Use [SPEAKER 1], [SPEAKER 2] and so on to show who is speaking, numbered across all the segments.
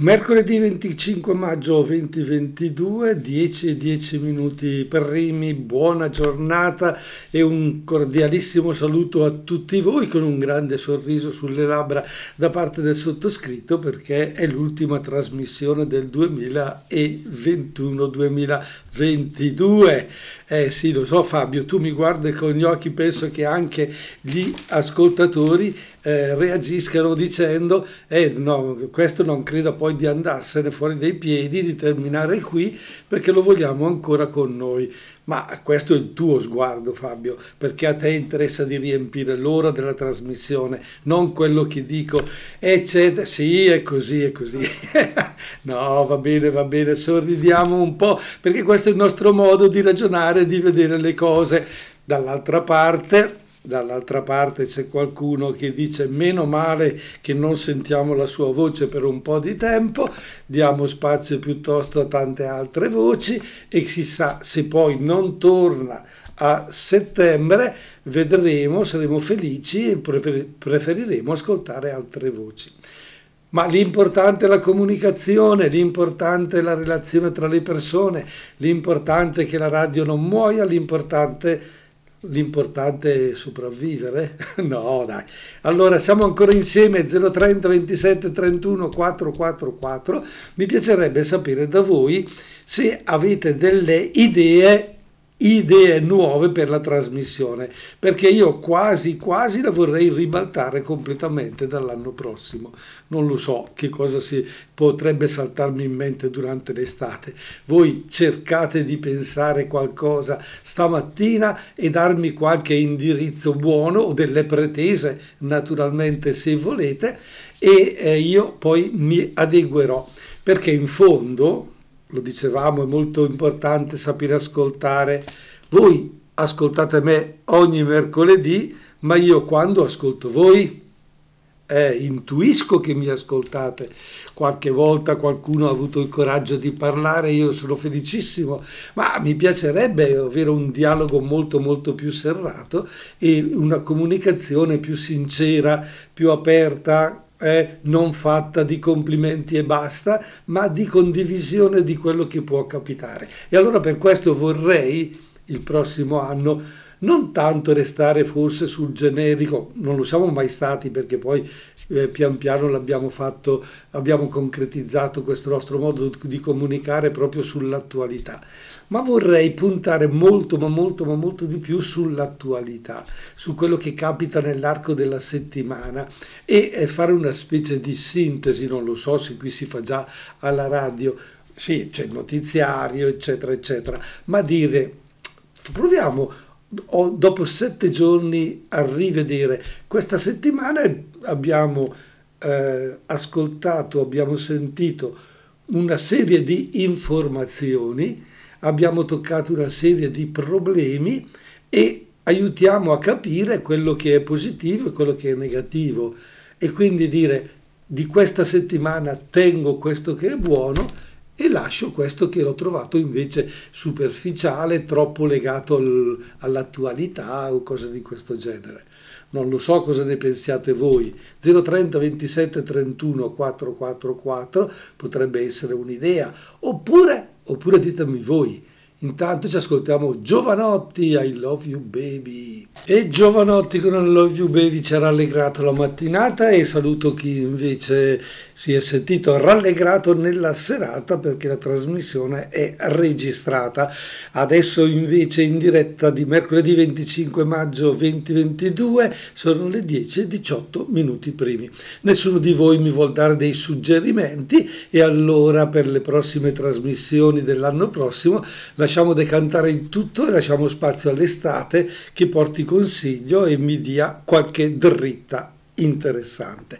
[SPEAKER 1] Mercoledì 25 maggio 2022, 10 e 10 minuti primi, buona giornata e un cordialissimo saluto a tutti voi con un grande sorriso sulle labbra da parte del sottoscritto perché è l'ultima trasmissione del 2021-2022. Eh sì, lo so Fabio, tu mi guardi con gli occhi, penso che anche gli ascoltatori eh, reagiscano dicendo eh no, questo non credo poi di andarsene fuori dai piedi, di terminare qui perché lo vogliamo ancora con noi. Ma questo è il tuo sguardo Fabio, perché a te interessa di riempire l'ora della trasmissione, non quello che dico, eccetera, sì, è così, è così. no, va bene, va bene, sorridiamo un po', perché questo è il nostro modo di ragionare, di vedere le cose. Dall'altra parte, Dall'altra parte c'è qualcuno che dice meno male che non sentiamo la sua voce per un po' di tempo, diamo spazio piuttosto a tante altre voci e chissà se poi non torna a settembre, vedremo, saremo felici e preferiremo ascoltare altre voci. Ma l'importante è la comunicazione, l'importante è la relazione tra le persone, l'importante è che la radio non muoia, l'importante è L'importante è sopravvivere? No, dai. Allora, siamo ancora insieme 030 27 31 444. Mi piacerebbe sapere da voi se avete delle idee idee nuove per la trasmissione, perché io quasi quasi la vorrei ribaltare completamente dall'anno prossimo. Non lo so che cosa si potrebbe saltarmi in mente durante l'estate. Voi cercate di pensare qualcosa stamattina e darmi qualche indirizzo buono o delle pretese, naturalmente se volete, e eh, io poi mi adeguerò, perché in fondo lo dicevamo, è molto importante sapere ascoltare. Voi ascoltate me ogni mercoledì, ma io quando ascolto voi eh, intuisco che mi ascoltate. Qualche volta qualcuno ha avuto il coraggio di parlare, io sono felicissimo, ma mi piacerebbe avere un dialogo molto molto più serrato e una comunicazione più sincera, più aperta, eh, non fatta di complimenti e basta, ma di condivisione di quello che può capitare. E allora per questo vorrei il prossimo anno non tanto restare forse sul generico, non lo siamo mai stati perché poi eh, pian piano l'abbiamo fatto, abbiamo concretizzato questo nostro modo di comunicare proprio sull'attualità ma vorrei puntare molto, ma molto, ma molto di più sull'attualità, su quello che capita nell'arco della settimana e fare una specie di sintesi, non lo so se qui si fa già alla radio, sì, c'è il notiziario, eccetera, eccetera, ma dire, proviamo dopo sette giorni a rivedere. Questa settimana abbiamo eh, ascoltato, abbiamo sentito una serie di informazioni abbiamo toccato una serie di problemi e aiutiamo a capire quello che è positivo e quello che è negativo e quindi dire di questa settimana tengo questo che è buono e lascio questo che l'ho trovato invece superficiale, troppo legato al, all'attualità o cose di questo genere. Non lo so cosa ne pensiate voi. 030 27 31 444 potrebbe essere un'idea oppure oppure ditemi voi. Intanto ci ascoltiamo Giovanotti, I Love You Baby. E Giovanotti con I Love You Baby ci ha rallegrato la mattinata e saluto chi invece si è sentito rallegrato nella serata perché la trasmissione è registrata. Adesso invece in diretta di mercoledì 25 maggio 2022 sono le 10 e 18 minuti primi. Nessuno di voi mi vuol dare dei suggerimenti e allora per le prossime trasmissioni dell'anno prossimo lasciamo decantare il tutto e lasciamo spazio all'estate che porti consiglio e mi dia qualche dritta interessante.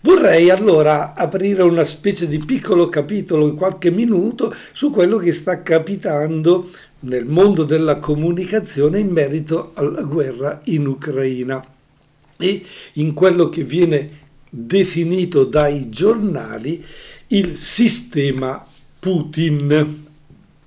[SPEAKER 1] Vorrei allora aprire una specie di piccolo capitolo in qualche minuto su quello che sta capitando nel mondo della comunicazione in merito alla guerra in Ucraina e in quello che viene definito dai giornali il sistema Putin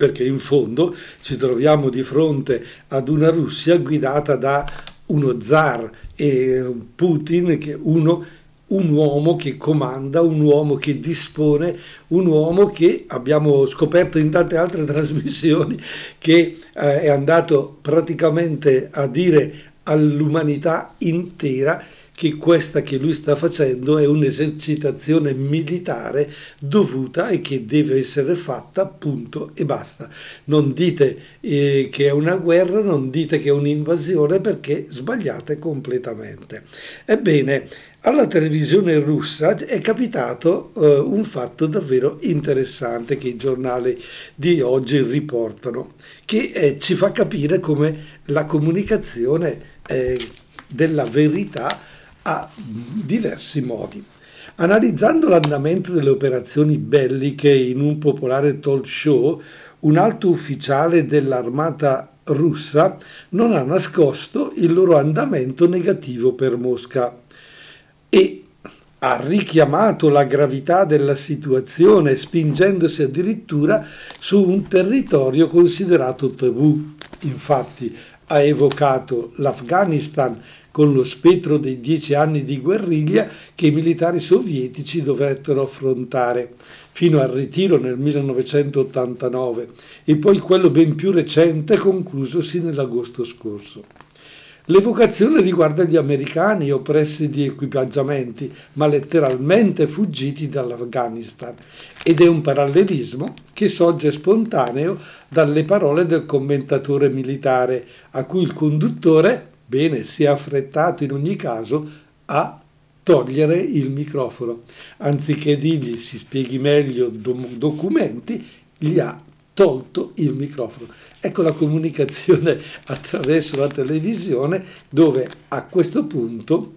[SPEAKER 1] perché in fondo ci troviamo di fronte ad una Russia guidata da uno zar e Putin che uno un uomo che comanda, un uomo che dispone, un uomo che abbiamo scoperto in tante altre trasmissioni che eh, è andato praticamente a dire all'umanità intera che questa che lui sta facendo è un'esercitazione militare dovuta e che deve essere fatta, punto e basta. Non dite eh, che è una guerra, non dite che è un'invasione perché sbagliate completamente. Ebbene, alla televisione russa è capitato eh, un fatto davvero interessante che i giornali di oggi riportano, che eh, ci fa capire come la comunicazione eh, della verità a diversi modi. Analizzando l'andamento delle operazioni belliche in un popolare talk show, un alto ufficiale dell'armata russa non ha nascosto il loro andamento negativo per Mosca e ha richiamato la gravità della situazione spingendosi addirittura su un territorio considerato tabù. Infatti ha evocato l'Afghanistan con lo spettro dei dieci anni di guerriglia che i militari sovietici dovettero affrontare fino al ritiro nel 1989 e poi quello ben più recente conclusosi nell'agosto scorso. L'evocazione riguarda gli americani oppressi di equipaggiamenti, ma letteralmente fuggiti dall'Afghanistan, ed è un parallelismo che sorge spontaneo dalle parole del commentatore militare, a cui il conduttore Bene, si è affrettato in ogni caso a togliere il microfono. Anziché dirgli si spieghi meglio documenti, gli ha tolto il microfono. Ecco la comunicazione attraverso la televisione dove a questo punto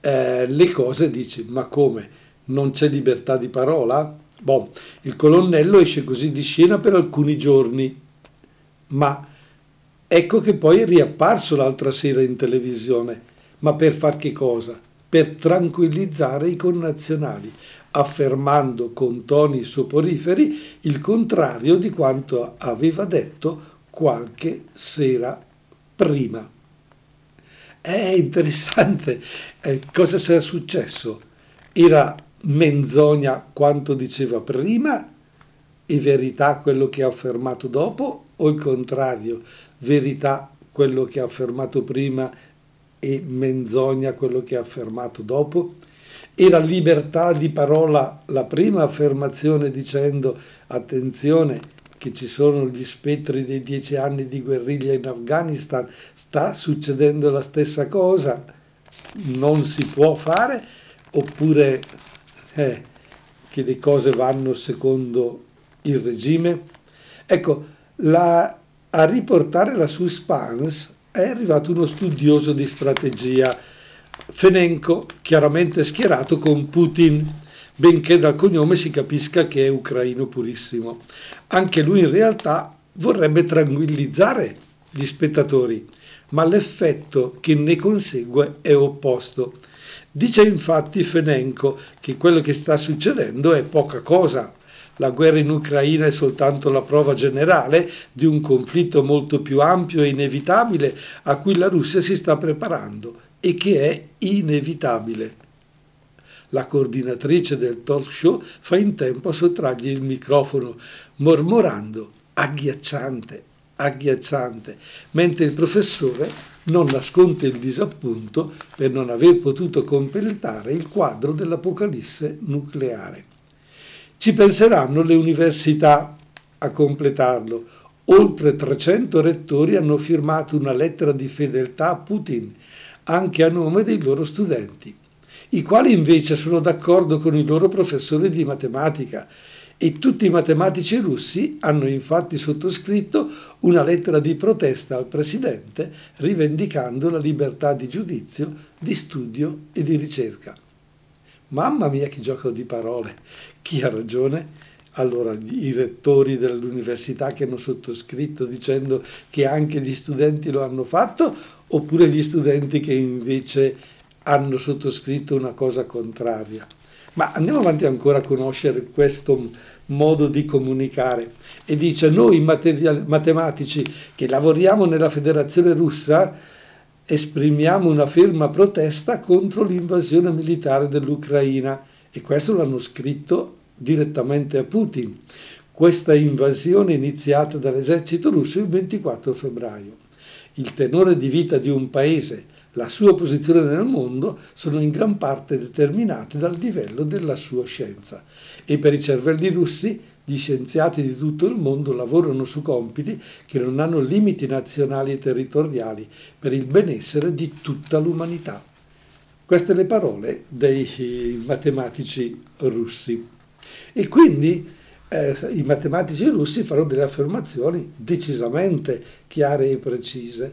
[SPEAKER 1] eh, le cose dici ma come non c'è libertà di parola? Bon, il colonnello esce così di scena per alcuni giorni, ma Ecco che poi è riapparso l'altra sera in televisione, ma per far che cosa? Per tranquillizzare i connazionali, affermando con toni soporiferi il contrario di quanto aveva detto qualche sera prima. È interessante eh, cosa sia successo. Era menzogna quanto diceva prima e verità quello che ha affermato dopo o il contrario? Verità quello che ha affermato prima e menzogna quello che ha affermato dopo? Era libertà di parola la prima affermazione dicendo attenzione che ci sono gli spettri dei dieci anni di guerriglia in Afghanistan, sta succedendo la stessa cosa, non si può fare, oppure eh, che le cose vanno secondo il regime? Ecco, la a riportare la suspense è arrivato uno studioso di strategia, Fenenko, chiaramente schierato con Putin, benché dal cognome si capisca che è ucraino purissimo. Anche lui in realtà vorrebbe tranquillizzare gli spettatori, ma l'effetto che ne consegue è opposto. Dice infatti Fenenko che quello che sta succedendo è poca cosa la guerra in Ucraina è soltanto la prova generale di un conflitto molto più ampio e inevitabile a cui la Russia si sta preparando e che è inevitabile. La coordinatrice del talk show fa in tempo a sottrargli il microfono, mormorando agghiacciante, agghiacciante, mentre il professore non nasconde il disappunto per non aver potuto completare il quadro dell'apocalisse nucleare. Ci penseranno le università a completarlo. Oltre 300 rettori hanno firmato una lettera di fedeltà a Putin, anche a nome dei loro studenti, i quali invece sono d'accordo con i loro professori di matematica e tutti i matematici russi hanno infatti sottoscritto una lettera di protesta al presidente rivendicando la libertà di giudizio, di studio e di ricerca. Mamma mia che gioco di parole, chi ha ragione? Allora i rettori dell'università che hanno sottoscritto dicendo che anche gli studenti lo hanno fatto oppure gli studenti che invece hanno sottoscritto una cosa contraria. Ma andiamo avanti ancora a conoscere questo modo di comunicare. E dice, noi matematici che lavoriamo nella federazione russa esprimiamo una ferma protesta contro l'invasione militare dell'Ucraina e questo l'hanno scritto direttamente a Putin. Questa invasione è iniziata dall'esercito russo il 24 febbraio. Il tenore di vita di un paese, la sua posizione nel mondo sono in gran parte determinati dal livello della sua scienza e per i cervelli russi gli scienziati di tutto il mondo lavorano su compiti che non hanno limiti nazionali e territoriali per il benessere di tutta l'umanità. Queste le parole dei matematici russi. E quindi eh, i matematici russi fanno delle affermazioni decisamente chiare e precise,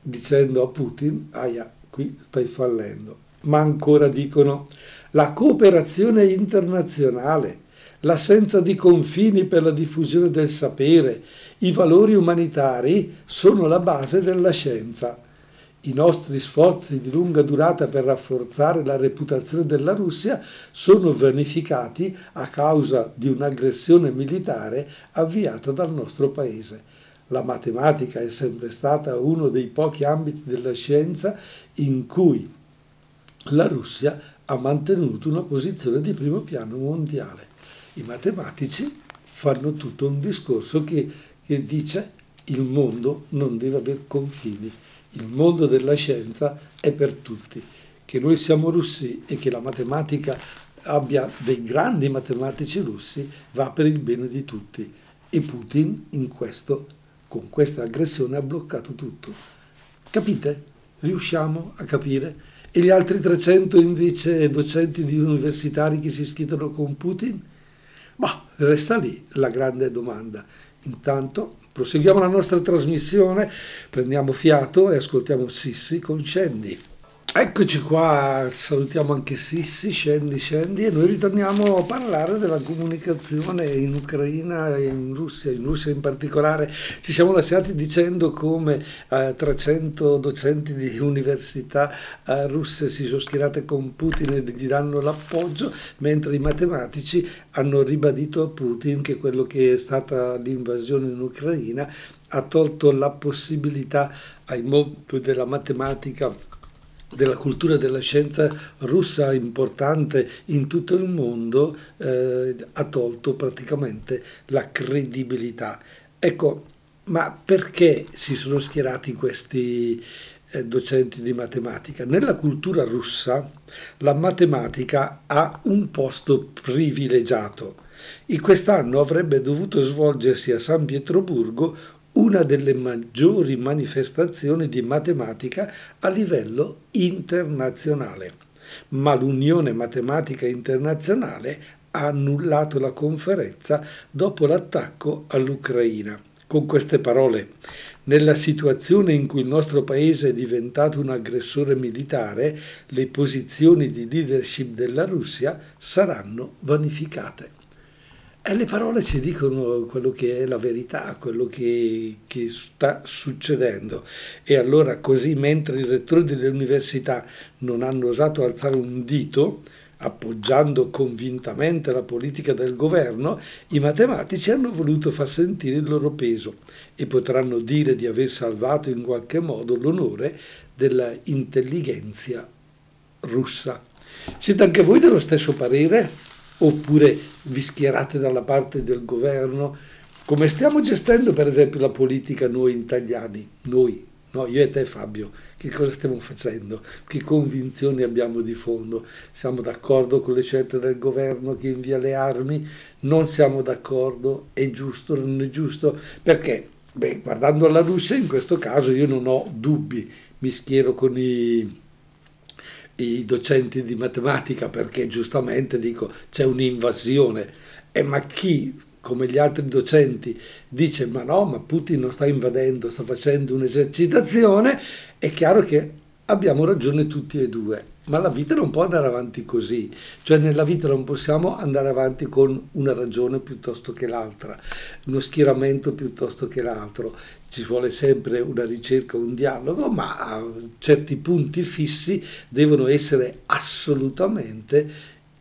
[SPEAKER 1] dicendo a Putin, aia, qui stai fallendo. Ma ancora dicono, la cooperazione internazionale l'assenza di confini per la diffusione del sapere, i valori umanitari sono la base della scienza. I nostri sforzi di lunga durata per rafforzare la reputazione della Russia sono vanificati a causa di un'aggressione militare avviata dal nostro paese. La matematica è sempre stata uno dei pochi ambiti della scienza in cui la Russia ha mantenuto una posizione di primo piano mondiale i matematici fanno tutto un discorso che, che dice il mondo non deve avere confini, il mondo della scienza è per tutti, che noi siamo russi e che la matematica abbia dei grandi matematici russi va per il bene di tutti e Putin in questo, con questa aggressione ha bloccato tutto. Capite? Riusciamo a capire? E gli altri 300 invece docenti di universitari che si schierano con Putin? Ma resta lì la grande domanda. Intanto proseguiamo la nostra trasmissione, prendiamo fiato e ascoltiamo Sissi con Scendi. Eccoci qua, salutiamo anche Sissi, scendi, scendi e noi ritorniamo a parlare della comunicazione in Ucraina e in Russia, in Russia in particolare. Ci siamo lasciati dicendo come eh, 300 docenti di università eh, russe si sono schierate con Putin e gli danno l'appoggio, mentre i matematici hanno ribadito a Putin che quello che è stata l'invasione in Ucraina ha tolto la possibilità ai mondo della matematica della cultura e della scienza russa importante in tutto il mondo eh, ha tolto praticamente la credibilità. Ecco, ma perché si sono schierati questi eh, docenti di matematica? Nella cultura russa la matematica ha un posto privilegiato. In quest'anno avrebbe dovuto svolgersi a San Pietroburgo una delle maggiori manifestazioni di matematica a livello internazionale. Ma l'Unione Matematica Internazionale ha annullato la conferenza dopo l'attacco all'Ucraina. Con queste parole, nella situazione in cui il nostro paese è diventato un aggressore militare, le posizioni di leadership della Russia saranno vanificate. E le parole ci dicono quello che è la verità, quello che, che, sta succedendo. E allora così, mentre i rettori delle università non hanno osato alzare un dito, appoggiando convintamente la politica del governo, i matematici hanno voluto far sentire il loro peso e potranno dire di aver salvato in qualche modo l'onore della intelligenza russa. Siete anche voi dello stesso parere? Oppure vi schierate dalla parte del governo? Come stiamo gestendo per esempio la politica noi italiani? Noi, no, io e te Fabio, che cosa stiamo facendo? Che convinzioni abbiamo di fondo? Siamo d'accordo con le scelte del governo che invia le armi? Non siamo d'accordo? È giusto non è giusto? Perché? Beh, guardando alla Russia in questo caso io non ho dubbi, mi schiero con i i docenti di matematica perché giustamente dico c'è un'invasione. E ma chi come gli altri docenti dice ma no ma Putin non sta invadendo sta facendo un'esercitazione è chiaro che abbiamo ragione tutti e due. Ma la vita non può andare avanti così, cioè nella vita non possiamo andare avanti con una ragione piuttosto che l'altra, uno schieramento piuttosto che l'altro, ci vuole sempre una ricerca, un dialogo, ma certi punti fissi devono essere assolutamente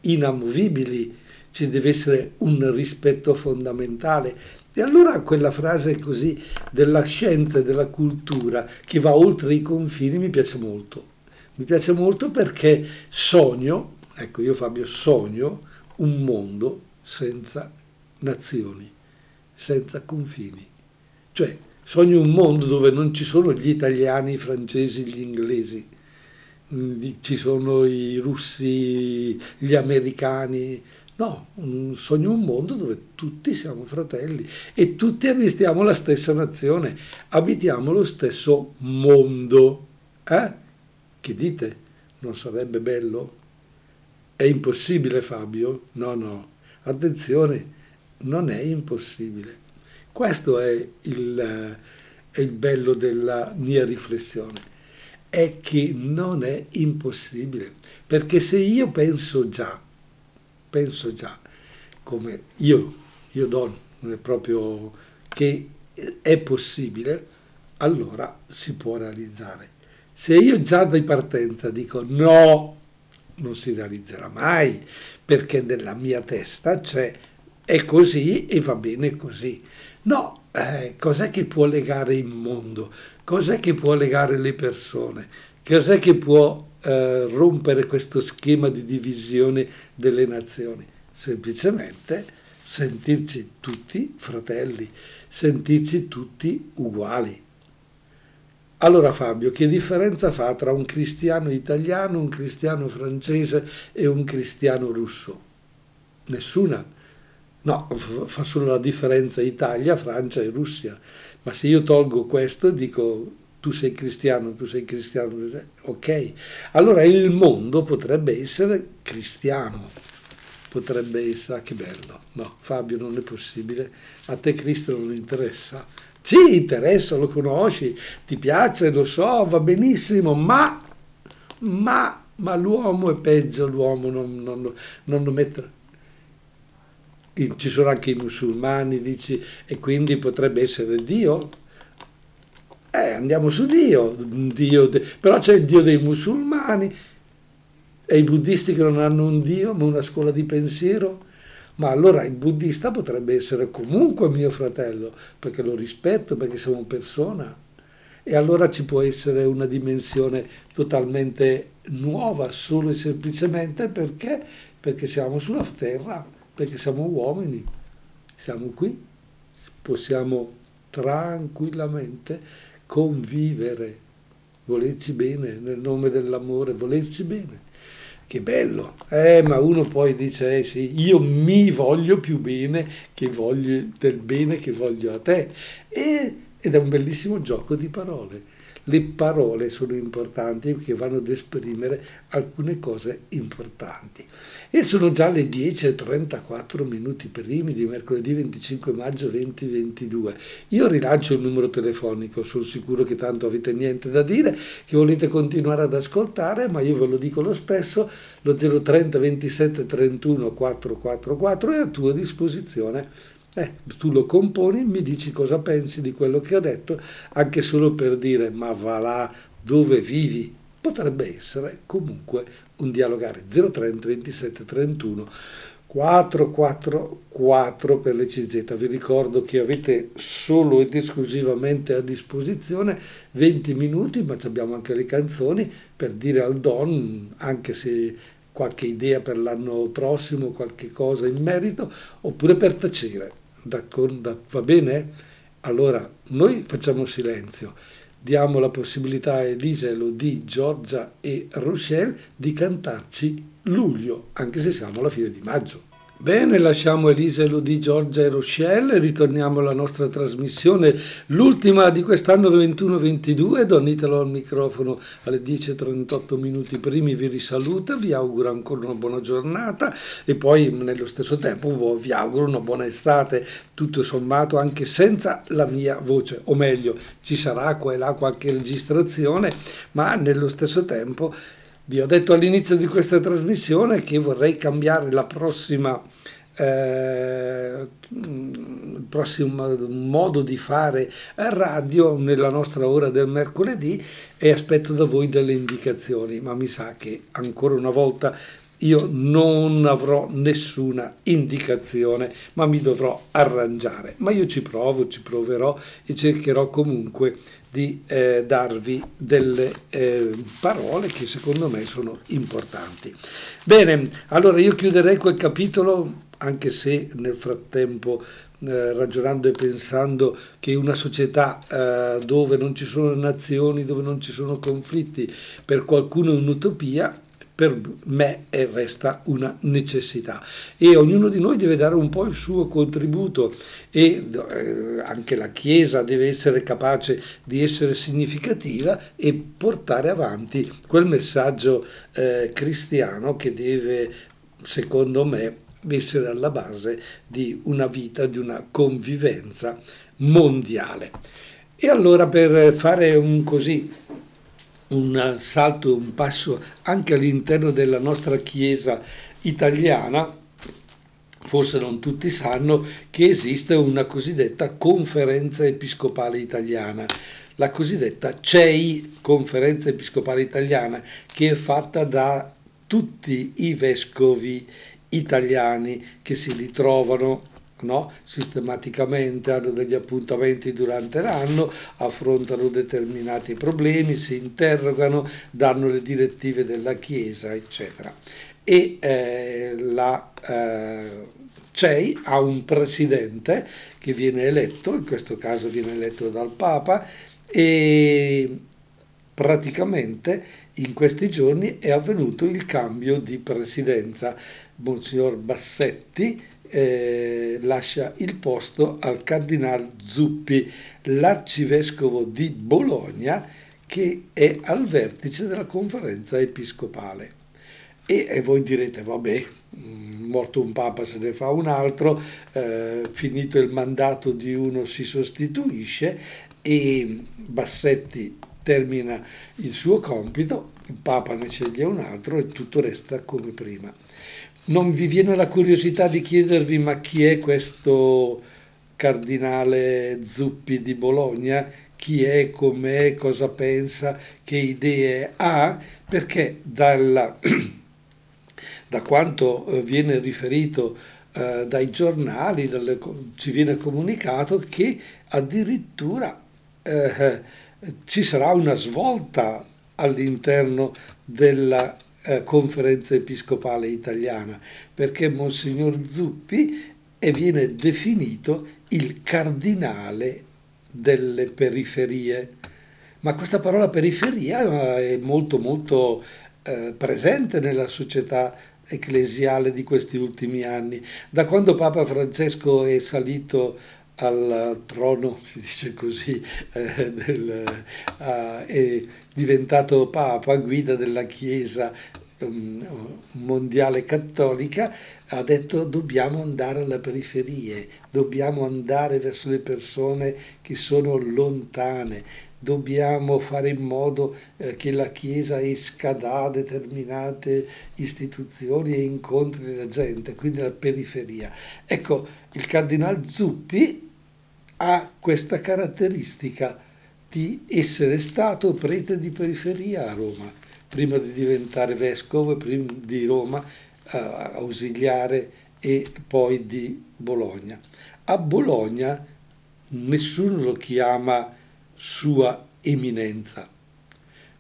[SPEAKER 1] inamovibili, ci deve essere un rispetto fondamentale E allora quella frase così della scienza e della cultura che va oltre i confini mi piace molto. Mi piace molto perché sogno, ecco io Fabio sogno un mondo senza nazioni, senza confini. Cioè sogno un mondo dove non ci sono gli italiani, i francesi, gli inglesi, ci sono i russi, gli americani, No, sogno un mondo dove tutti siamo fratelli e tutti abitiamo la stessa nazione, abitiamo lo stesso mondo. Eh? Che dite? Non sarebbe bello? È impossibile Fabio? No, no, attenzione, non è impossibile. Questo è il, è il bello della mia riflessione, è che non è impossibile, perché se io penso già penso già, come io, io do proprio che è possibile, allora si può realizzare. Se io già di partenza dico no, non si realizzerà mai, perché nella mia testa c'è è così e va bene così. No, eh, cos'è che può legare il mondo? Cos'è che può legare le persone? Cos'è che può eh, rompere questo schema di divisione delle nazioni? Semplicemente sentirci tutti fratelli, sentirci tutti uguali. Allora Fabio, che differenza fa tra un cristiano italiano, un cristiano francese e un cristiano russo? Nessuna. No, fa solo la differenza Italia, Francia e Russia. Ma se io tolgo questo e dico tu sei cristiano, tu sei cristiano, ok. Allora il mondo potrebbe essere cristiano, potrebbe essere, ah, che bello, no Fabio non è possibile, a te Cristo non interessa. Sì, interessa, lo conosci, ti piace, lo so, va benissimo, ma, ma, ma l'uomo è peggio, l'uomo non, non, non lo mette ci sono anche i musulmani, dici, e quindi potrebbe essere Dio? Eh, andiamo su Dio, Dio de... però c'è il Dio dei musulmani e i buddisti che non hanno un Dio ma una scuola di pensiero. Ma allora il buddista potrebbe essere comunque mio fratello, perché lo rispetto, perché siamo persona. E allora ci può essere una dimensione totalmente nuova, solo e semplicemente perché, perché siamo sulla terra, perché siamo uomini, siamo qui, possiamo tranquillamente convivere, volerci bene nel nome dell'amore, volerci bene. Che bello, eh, ma uno poi dice, eh sì, io mi voglio più bene che voglio del bene che voglio a te. E, ed è un bellissimo gioco di parole le parole sono importanti perché vanno ad esprimere alcune cose importanti. E sono già le 10.34 minuti primi di mercoledì 25 maggio 2022. Io rilancio il numero telefonico, sono sicuro che tanto avete niente da dire, che volete continuare ad ascoltare, ma io ve lo dico lo stesso, lo 030 27 31 444 è a tua disposizione eh, tu lo componi, mi dici cosa pensi di quello che ho detto, anche solo per dire ma va là dove vivi. Potrebbe essere comunque un dialogare 030 27 31 444 per le CZ. Vi ricordo che avete solo ed esclusivamente a disposizione 20 minuti, ma abbiamo anche le canzoni per dire al Don, anche se qualche idea per l'anno prossimo, qualche cosa in merito, oppure per tacere va bene? Allora noi facciamo silenzio, diamo la possibilità a Elisa, Elodie, Giorgia e Rochelle di cantarci luglio, anche se siamo alla fine di maggio. Bene, lasciamo Elisa, Elodie, Giorgia e Rochelle. E ritorniamo alla nostra trasmissione, l'ultima di quest'anno 21-22. Don Italo al microfono alle 10.38 minuti primi. Vi risaluta, vi auguro ancora una buona giornata. E poi nello stesso tempo vi auguro una buona estate, tutto sommato anche senza la mia voce, o meglio, ci sarà qua e là qualche registrazione, ma nello stesso tempo vi ho detto all'inizio di questa trasmissione che vorrei cambiare la prossima, eh, il prossimo modo di fare radio nella nostra ora del mercoledì e aspetto da voi delle indicazioni, ma mi sa che ancora una volta io non avrò nessuna indicazione, ma mi dovrò arrangiare. Ma io ci provo, ci proverò e cercherò comunque di eh, darvi delle eh, parole che secondo me sono importanti. Bene, allora io chiuderei quel capitolo, anche se nel frattempo eh, ragionando e pensando che una società eh, dove non ci sono nazioni, dove non ci sono conflitti, per qualcuno è un'utopia, per me resta una necessità e ognuno di noi deve dare un po' il suo contributo e eh, anche la Chiesa deve essere capace di essere significativa e portare avanti quel messaggio eh, cristiano che deve, secondo me, essere alla base di una vita, di una convivenza mondiale. E allora per fare un così un salto, un passo anche all'interno della nostra Chiesa italiana, forse non tutti sanno che esiste una cosiddetta conferenza episcopale italiana, la cosiddetta CEI, conferenza episcopale italiana, che è fatta da tutti i vescovi italiani che si ritrovano no? sistematicamente, hanno degli appuntamenti durante l'anno, affrontano determinati problemi, si interrogano, danno le direttive della Chiesa, eccetera. E eh, la eh, CEI ha un presidente che viene eletto, in questo caso viene eletto dal Papa, e praticamente in questi giorni è avvenuto il cambio di presidenza. Monsignor Bassetti eh, lascia il posto al cardinal Zuppi, l'arcivescovo di Bologna, che è al vertice della conferenza episcopale. E, e voi direte, vabbè, mm, morto un papa se ne fa un altro, eh, finito il mandato di uno si sostituisce e Bassetti termina il suo compito, il papa ne sceglie un altro e tutto resta come prima non vi viene la curiosità di chiedervi ma chi è questo cardinale Zuppi di Bologna? Chi è, com'è, cosa pensa, che idee ha? Perché dalla, da quanto eh, viene riferito eh, dai giornali, dalle, ci viene comunicato che addirittura eh, ci sarà una svolta all'interno della eh, conferenza episcopale italiana, perché Monsignor Zuppi viene definito il cardinale delle periferie. Ma questa parola periferia è molto molto eh, presente nella società ecclesiale di questi ultimi anni. Da quando Papa Francesco è salito al trono, si dice così, eh, del, uh, è diventato Papa, guida della Chiesa um, mondiale cattolica, ha detto dobbiamo andare alle periferie, dobbiamo andare verso le persone che sono lontane, dobbiamo fare in modo eh, che la Chiesa esca da determinate istituzioni e incontri la gente, quindi la periferia. Ecco, il cardinal Zuppi ha questa caratteristica di essere stato prete di periferia a Roma, prima di diventare vescovo di Roma, eh, ausiliare e poi di Bologna. A Bologna nessuno lo chiama sua eminenza,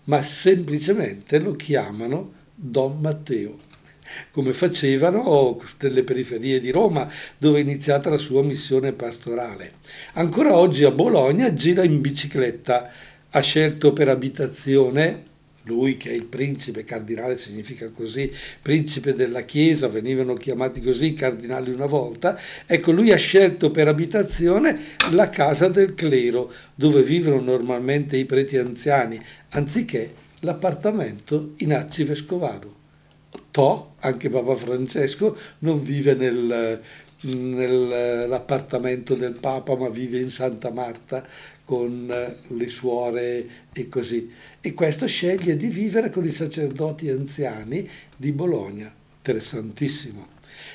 [SPEAKER 1] ma semplicemente lo chiamano Don Matteo come facevano nelle periferie di Roma, dove è iniziata la sua missione pastorale. Ancora oggi a Bologna gira in bicicletta, ha scelto per abitazione lui che è il principe, cardinale significa così, principe della Chiesa, venivano chiamati così cardinali una volta, ecco lui ha scelto per abitazione la casa del clero, dove vivono normalmente i preti anziani, anziché l'appartamento in Arcivescovado. To, anche Papa Francesco, non vive nel, nell'appartamento del Papa, ma vive in Santa Marta con le suore e così. E questo sceglie di vivere con i sacerdoti anziani di Bologna. Interessantissimo.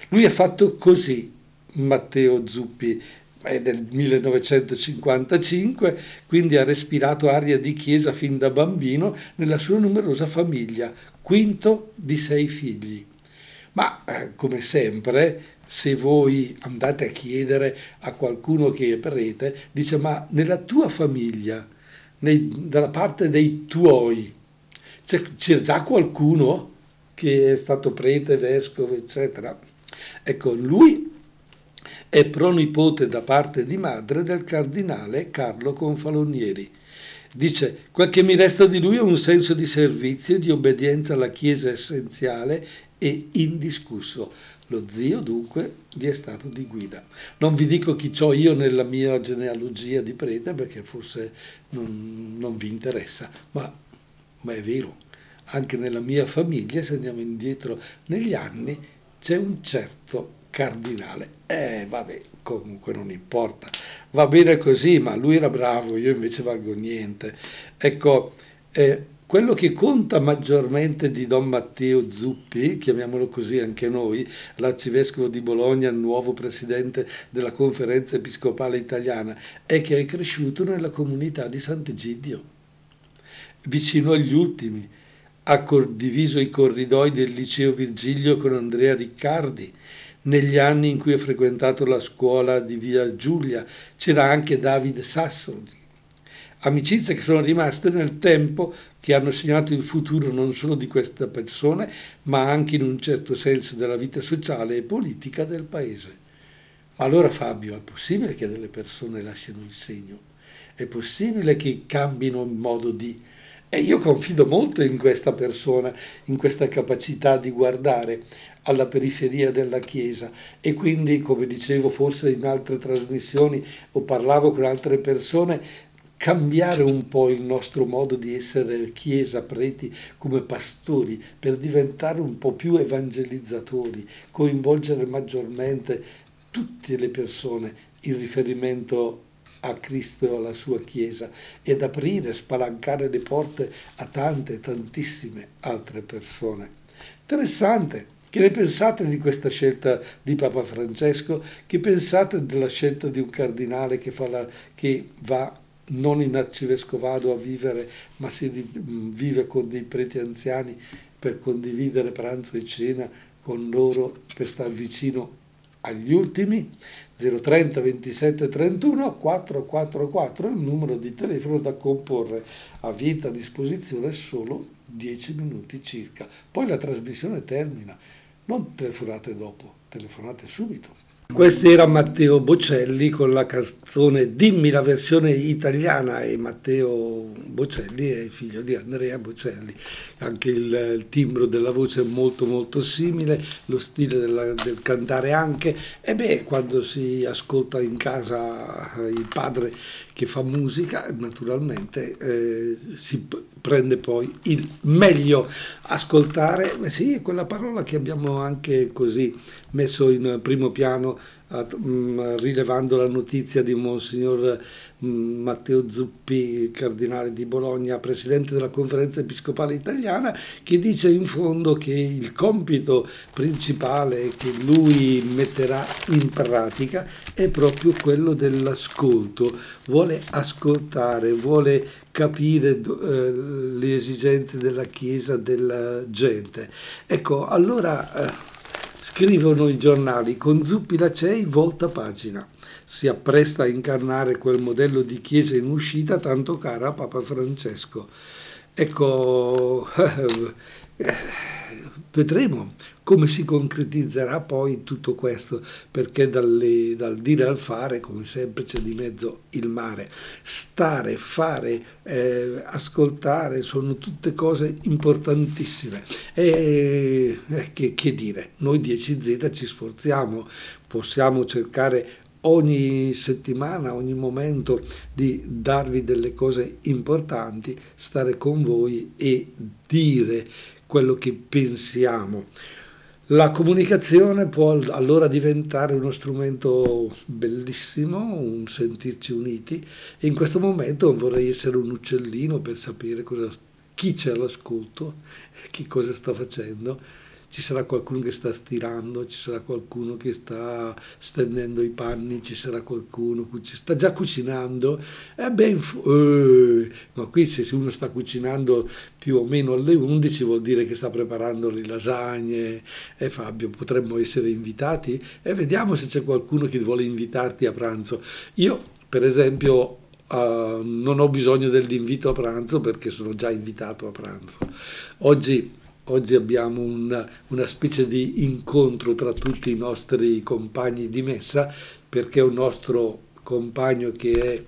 [SPEAKER 1] Lui ha fatto così, Matteo Zuppi, è del 1955, quindi ha respirato aria di chiesa fin da bambino nella sua numerosa famiglia, quinto di sei figli. Ma eh, come sempre, se voi andate a chiedere a qualcuno che è prete, dice ma nella tua famiglia, nei, dalla parte dei tuoi, c'è, c'è già qualcuno che è stato prete, vescovo, eccetera. Ecco, lui è pronipote da parte di madre del cardinale Carlo Confalonieri. Dice, quel che mi resta di lui è un senso di servizio e di obbedienza alla Chiesa essenziale e indiscusso. Lo zio dunque gli è stato di guida. Non vi dico chi ho io nella mia genealogia di prete perché forse non, non vi interessa, ma, ma è vero anche nella mia famiglia, se andiamo indietro negli anni, c'è un certo cardinale. Eh, vabbè, comunque non importa. Va bene così, ma lui era bravo, io invece valgo niente. Ecco, eh, quello che conta maggiormente di Don Matteo Zuppi, chiamiamolo così anche noi, l'arcivescovo di Bologna, nuovo presidente della conferenza episcopale italiana, è che è cresciuto nella comunità di Sant'Egidio, vicino agli ultimi ha condiviso i corridoi del liceo Virgilio con Andrea Riccardi. Negli anni in cui ha frequentato la scuola di via Giulia c'era anche Davide Sassoli. Amicizie che sono rimaste nel tempo, che hanno segnato il futuro non solo di questa persona, ma anche in un certo senso della vita sociale e politica del paese. Ma allora Fabio, è possibile che delle persone lasciano il segno? È possibile che cambino il modo di e io confido molto in questa persona, in questa capacità di guardare alla periferia della Chiesa e quindi, come dicevo forse in altre trasmissioni o parlavo con altre persone, cambiare un po' il nostro modo di essere Chiesa, preti come pastori, per diventare un po' più evangelizzatori, coinvolgere maggiormente tutte le persone in riferimento a Cristo e alla sua Chiesa ed aprire, spalancare le porte a tante, tantissime altre persone. Interessante. Che ne pensate di questa scelta di Papa Francesco? Che pensate della scelta di un cardinale che, la, che va non in arcivescovado a vivere, ma si vive con dei preti anziani per condividere pranzo e cena con loro, per star vicino agli ultimi? 030 27 31 444 è il numero di telefono da comporre. A vita a disposizione solo 10 minuti circa. Poi la trasmissione termina non telefonate dopo telefonate subito questo era Matteo Bocelli con la canzone Dimmi la versione italiana e Matteo Bocelli è figlio di Andrea Bocelli. Anche il, il timbro della voce è molto molto simile, lo stile della, del cantare anche. E beh, quando si ascolta in casa il padre che fa musica, naturalmente eh, si prende poi il meglio. Ascoltare, eh sì, è quella parola che abbiamo anche così messo in primo piano mm, rilevando la notizia di Monsignor Matteo Zuppi, cardinale di Bologna, presidente della conferenza episcopale italiana, che dice in fondo che il compito principale che lui metterà in pratica è proprio quello dell'ascolto, vuole ascoltare, vuole capire eh, le esigenze della Chiesa, della gente. Ecco, allora eh, scrivono i giornali, con Zuppi la Cei volta pagina, si appresta a incarnare quel modello di Chiesa in uscita tanto cara a Papa Francesco. Ecco, vedremo come si concretizzerà poi tutto questo, perché dalle, dal dire al fare, come sempre, c'è di mezzo il mare. Stare, fare, eh, ascoltare sono tutte cose importantissime. E eh, che, che dire, noi 10Z ci sforziamo, possiamo cercare ogni settimana, ogni momento di darvi delle cose importanti, stare con voi e dire quello che pensiamo. La comunicazione può allora diventare uno strumento bellissimo, un sentirci uniti in questo momento vorrei essere un uccellino per sapere cosa, chi c'è all'ascolto, chi cosa sta facendo. Ci sarà qualcuno che sta stirando, ci sarà qualcuno che sta stendendo i panni, ci sarà qualcuno che sta già cucinando, è ben... Eh, ma qui se uno sta cucinando più o meno alle 11 vuol dire che sta preparando le lasagne, e eh, Fabio, potremmo essere invitati e vediamo se c'è qualcuno che vuole invitarti a pranzo. Io, per esempio, Uh, non ho bisogno dell'invito a pranzo perché sono già invitato a pranzo. Oggi Oggi abbiamo una, una, specie di incontro tra tutti i nostri compagni di messa perché un nostro compagno che è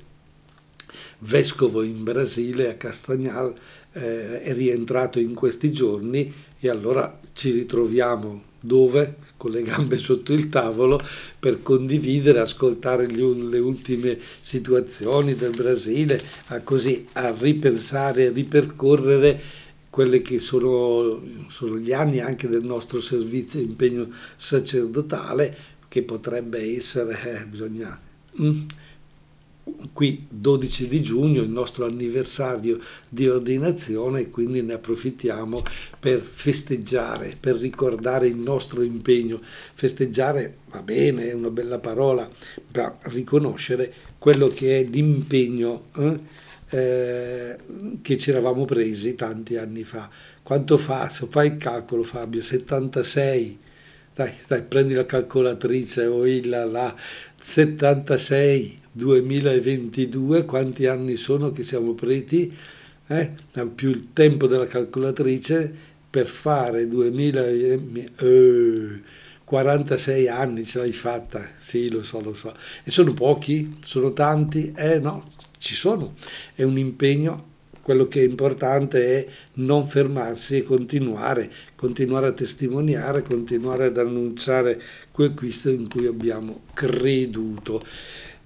[SPEAKER 1] vescovo in Brasile, a Castagnal, eh, è rientrato in questi giorni e allora ci ritroviamo dove? Con le gambe sotto il tavolo per condividere, ascoltare gli, le ultime situazioni del Brasile, a così a ripensare, a ripercorrere quelli che sono, sono, gli anni anche del nostro servizio e impegno sacerdotale, che potrebbe essere, eh, bisogna, mm, qui 12 di giugno, il nostro anniversario di ordinazione, quindi ne approfittiamo per festeggiare, per ricordare il nostro impegno. Festeggiare va bene, è una bella parola, ma riconoscere quello che è l'impegno. Eh? Eh, che ci eravamo presi tanti anni fa. Quanto fa? Se fai il calcolo Fabio, 76, dai, dai prendi la calcolatrice o il la 76 2022, quanti anni sono che siamo preti? Eh? Più il tempo della calcolatrice per fare 2000... Eh, 46 anni ce l'hai fatta, sì lo so, lo so. E sono pochi? Sono tanti? Eh no, ci sono, è un impegno, quello che è importante è non fermarsi e continuare, continuare a testimoniare, continuare ad annunciare quel Cristo in cui abbiamo creduto.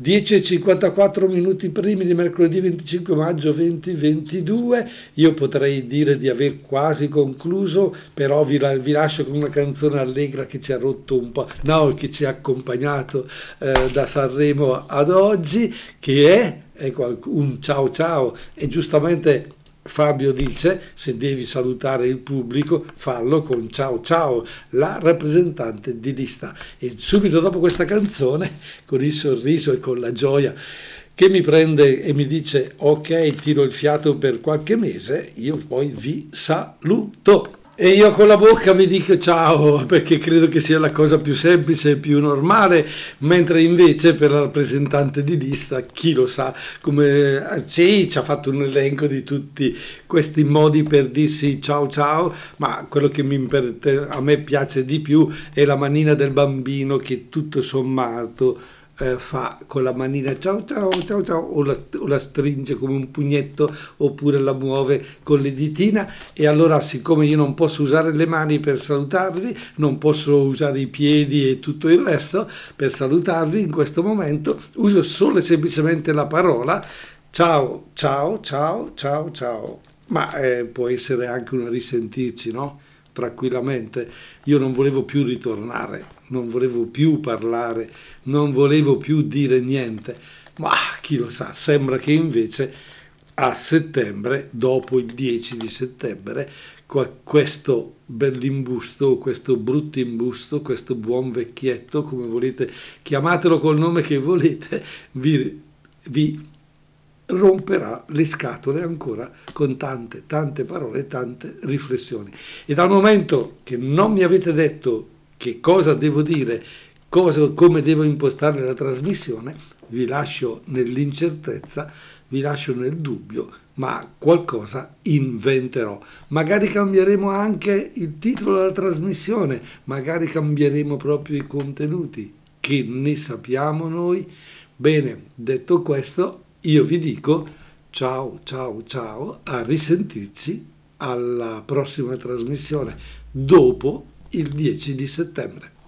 [SPEAKER 1] 10 e 54 minuti primi di mercoledì 25 maggio 2022. Io potrei dire di aver quasi concluso, però vi, vi, lascio con una canzone allegra che ci ha rotto un po', no, che ci ha accompagnato eh, da Sanremo ad oggi, che è ecco, un ciao ciao e giustamente Fabio dice se devi salutare il pubblico fallo con ciao ciao la rappresentante di lista. E subito dopo questa canzone con il sorriso e con la gioia che mi prende e mi dice ok tiro il fiato per qualche mese io poi vi saluto e io con la bocca vi dico ciao perché credo che sia la cosa più semplice e più normale, mentre invece per la rappresentante di lista, chi lo sa, come sì, ci ha fatto un elenco di tutti questi modi per dirsi ciao ciao, ma quello che mi, a me piace di più è la manina del bambino che tutto sommato eh, fa con la manina ciao ciao ciao ciao o la, o la, stringe come un pugnetto oppure la muove con le ditina e allora siccome io non posso usare le mani per salutarvi, non posso usare i piedi e tutto il resto per salutarvi in questo momento, uso solo e semplicemente la parola ciao ciao ciao ciao ciao ma eh, può essere anche un risentirci no? Tranquillamente. Io non volevo più ritornare non volevo più parlare non volevo più dire niente, ma chi lo sa, sembra che invece a settembre, dopo il 10 di settembre, questo bell'imbusto, questo brutto imbusto, questo buon vecchietto, come volete, chiamatelo col nome che volete, vi, vi romperà le scatole ancora con tante, tante parole, tante riflessioni. E dal momento che non mi avete detto che cosa devo dire cosa, come devo impostare la trasmissione, vi lascio nell'incertezza, vi lascio nel dubbio, ma qualcosa inventerò. Magari cambieremo anche il titolo della trasmissione, magari cambieremo proprio i contenuti, che ne sappiamo noi. Bene, detto questo, io vi dico ciao, ciao, ciao, a risentirci alla prossima trasmissione dopo il 10 di settembre.